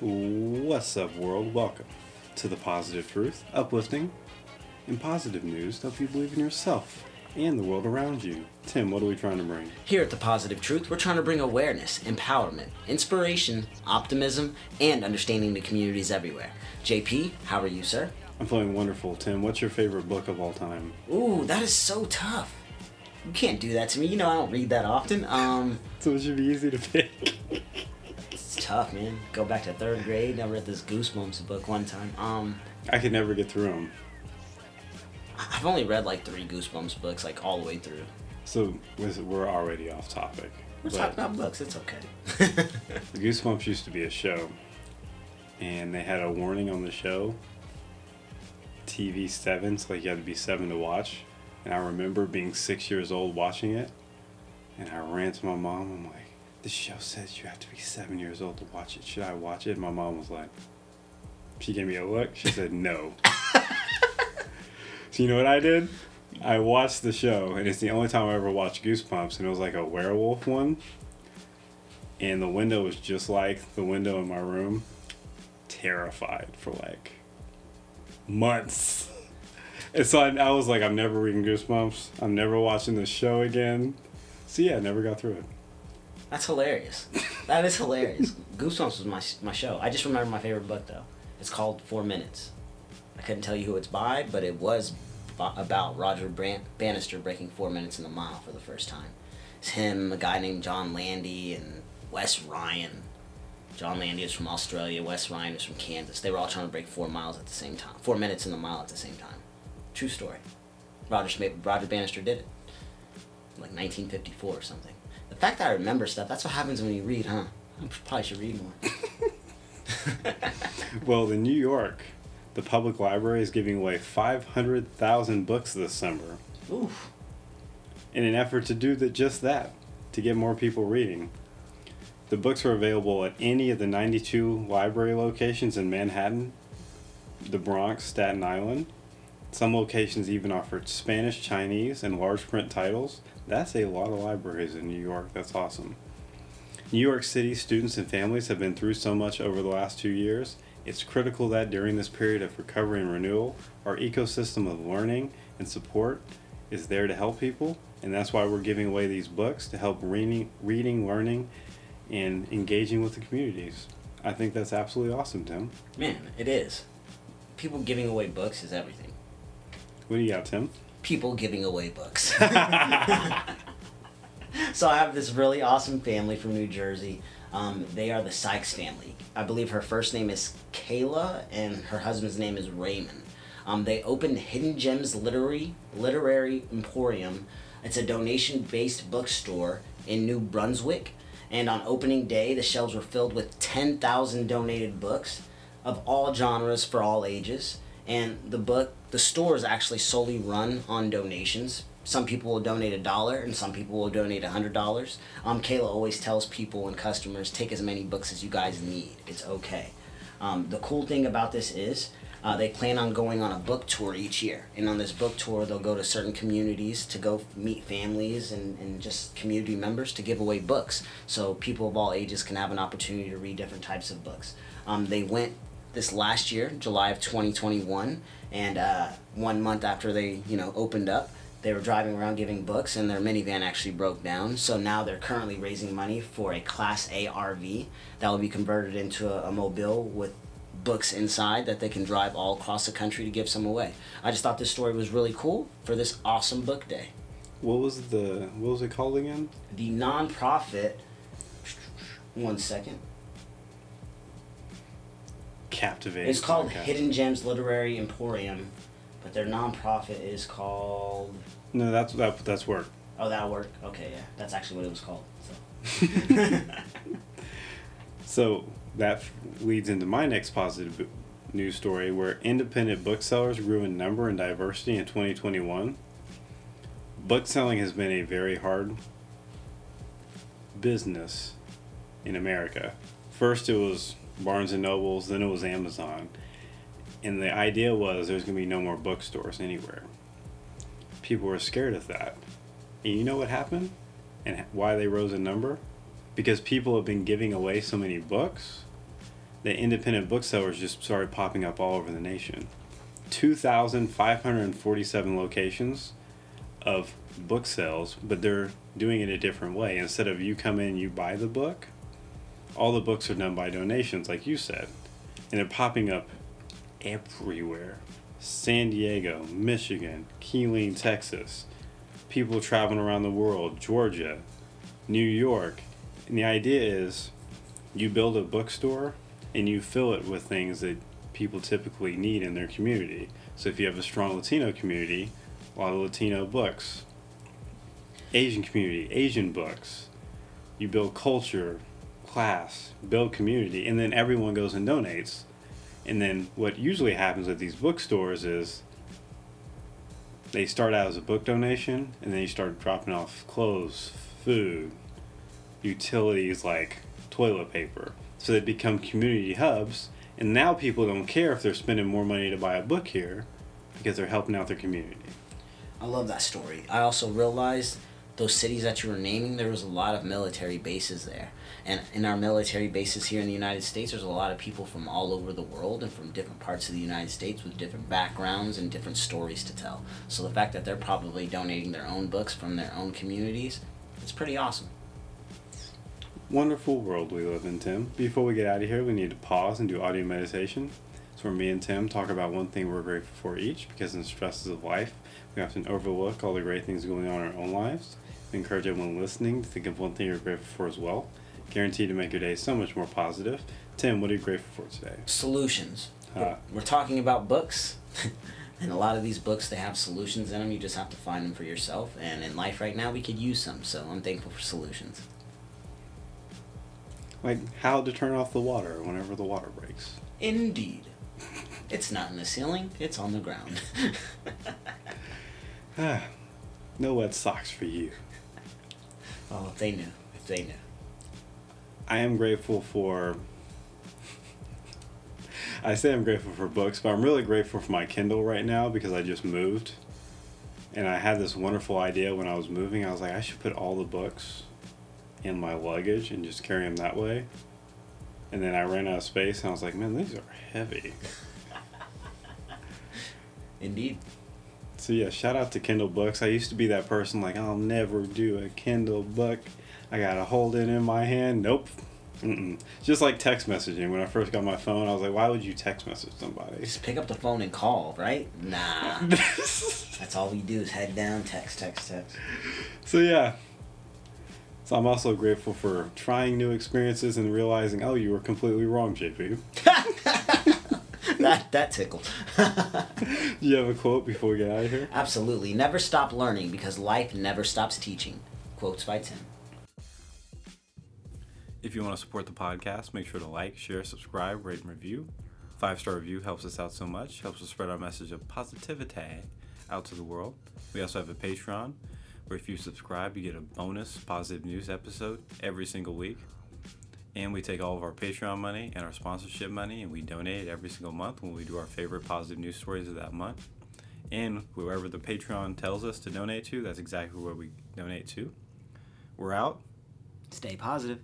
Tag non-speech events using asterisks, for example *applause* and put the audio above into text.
What's up, world? Welcome to the positive truth, uplifting, and positive news to help you believe in yourself and the world around you. Tim, what are we trying to bring? Here at The Positive Truth, we're trying to bring awareness, empowerment, inspiration, optimism, and understanding to communities everywhere. JP, how are you, sir? I'm feeling wonderful. Tim, what's your favorite book of all time? Ooh, that is so tough. You can't do that to me. You know I don't read that often. Um, *laughs* So it should be easy to pick. Tough, man. Go back to third grade. I read this Goosebumps book one time. Um, I could never get through them. I've only read like three Goosebumps books, like all the way through. So we're- already off topic. We're talking about books. It's okay. *laughs* Goosebumps used to be a show, and they had a warning on the show. TV seven, so like you had to be seven to watch. And I remember being six years old watching it, and I ran to my mom. I'm like, "This show says you have to be seven years old to watch it. Should I watch it?" My mom was like, she gave me a look. She said, "No." *laughs* so you know what I did? I watched the show, and it's the only time I ever watched Goosebumps, and it was like a werewolf one and the window was just like the window in my room. Terrified for like months. *laughs* And so I, I was like, I'm never reading Goosebumps. I'm never watching this show again. So yeah, I never got through it. That's hilarious. That is hilarious. Goosebumps was my my show. I just remember my favorite book though. It's called Four Minutes. I couldn't tell you who it's by, but it was about Roger Bannister breaking four minutes in the mile for the first time. It's him, a guy named John Landy, and Wes Ryan. John Landy is from Australia. Wes Ryan is from Kansas. They were all trying to break four miles at the same time. Four minutes in the mile at the same time. True story. Roger Roger Bannister did it. Like 1954 or something. The fact that I remember stuff, that's what happens when you read, huh? I probably should read more. *laughs* Well, in New York, the public library is giving away 500,000 books this summer Oof. in an effort to do that, just that, to get more people reading. The books are available at any of the 92 library locations in Manhattan, the Bronx, Staten Island. Some locations even offer Spanish, Chinese, and large print titles. That's a lot of libraries in New York. That's awesome. New York City students and families have been through so much over the last two years. It's critical that during this period of recovery and renewal, our ecosystem of learning and support is there to help people. And that's why we're giving away these books to help reading, reading learning, and engaging with the communities. I think that's absolutely awesome, Tim. Man, it is. People giving away books is everything. What do you got, Tim? People giving away books. *laughs* so I have this really awesome family from New Jersey. Um, they are the Sykes family. I believe her first name is Kayla and her husband's name is Raymond. Um, they opened Hidden Gems Literary Literary Emporium. It's a donation-based bookstore in New Brunswick. And on opening day, the shelves were filled with 10,000 donated books of all genres for all ages. And the book, the store is actually solely run on donations. Some people will donate a dollar, and some people will donate a hundred dollars. Um, Kayla always tells people and customers, take as many books as you guys need. It's okay. Um, the cool thing about this is uh, they plan on going on a book tour each year. And on this book tour, they'll go to certain communities to go meet families and, and just community members to give away books. So people of all ages can have an opportunity to read different types of books. Um, they went this last year, July of 2021, and uh, one month after they, you know, opened up, they were driving around giving books, and their minivan actually broke down. So now they're currently raising money for a Class A RV that will be converted into a, a mobile with books inside that they can drive all across the country to give some away. I just thought this story was really cool for this awesome book day. What was the what was it called again? The nonprofit. One second. Captivating. It's called podcast. Hidden Gems Literary Emporium, but their nonprofit is called. No, that's that, that's work. Oh, that'll work. Okay, yeah, that's actually what it was called. So. *laughs* So that leads into my next positive news story where independent booksellers grew in number and diversity in 2021. Book selling has been a very hard business in America. First, it was Barnes and Nobles, then it was Amazon. And the idea was there's going to be no more bookstores anywhere. People were scared of that. And you know what happened? And why they rose in number? Because people have been giving away so many books that independent booksellers just started popping up all over the nation. 2,547 locations of book sales, but they're doing it a different way. Instead of you come in, you buy the book, all the books are done by donations, like you said. And they're popping up everywhere San Diego, Michigan, Killeen, Texas, people traveling around the world, Georgia, New York. And the idea is you build a bookstore and you fill it with things that people typically need in their community. So if you have a strong Latino community, a lot of Latino books. Asian community, Asian books. You build culture, class, build community, and then everyone goes and donates. And then what usually happens with these bookstores is they start out as a book donation and then you start dropping off clothes, food, utilities like toilet paper. So they become community hubs. And now people don't care if they're spending more money to buy a book here because they're helping out their community. I love that story. I also realized those cities that you were naming, there was a lot of military bases there. And in our military bases here in the United States, there's a lot of people from all over the world and from different parts of the United States with different backgrounds and different stories to tell. So the fact that they're probably donating their own books from their own communities, it's pretty awesome. Wonderful world we live in, Tim. Before we get out of here, we need to pause and do audio meditation. It's where me and Tim talk about one thing we're grateful for each, because in the stresses of life, we often overlook all the great things going on in our own lives. We encourage everyone listening to think of one thing you're grateful for as well. Guaranteed to make your day so much more positive. Tim, what are you grateful for today? Solutions. Uh, We're talking about books. *laughs* and a lot of these books, they have solutions in them. You just have to find them for yourself. And in life right now, we could use some. So I'm thankful for solutions. like how to turn off the water whenever the water breaks. Indeed. It's not in the ceiling, it's on the ground. *laughs* Ah, no wet socks for you. oh, if they knew. If they knew. I am grateful for. I say I'm grateful for books, but I'm really grateful for my Kindle right now because I just moved. And I had this wonderful idea when I was moving. I was like, I should put all the books in my luggage and just carry them that way. And then I ran out of space and I was like, man, these are heavy. Indeed. So yeah, shout out to Kindle books. I used to be that person like I'll never do a Kindle book. I gotta hold it in my hand. Nope. Mm-mm. Just like text messaging. When I first got my phone, I was like, why would you text message somebody? Just pick up the phone and call, right? Nah. *laughs* That's all we do is head down, text, text, text. so yeah. So I'm also grateful for trying new experiences and realizing, oh, you were completely wrong, JP. *laughs* that that tickled. Do *laughs* you have a quote before we get out of here? Absolutely. Never stop learning because life never stops teaching. Quotes by Tim. If you want to support the podcast, make sure to like, share, subscribe, rate, and review. Five star review helps us out so much, helps us spread our message of positivity out to the world. We also have a Patreon where if you subscribe, you get a bonus positive news episode every single week. And we take all of our Patreon money and our sponsorship money and we donate every single month when we do our favorite positive news stories of that month. And whoever the Patreon tells us to donate to, that's exactly where we donate to. We're out. Stay positive.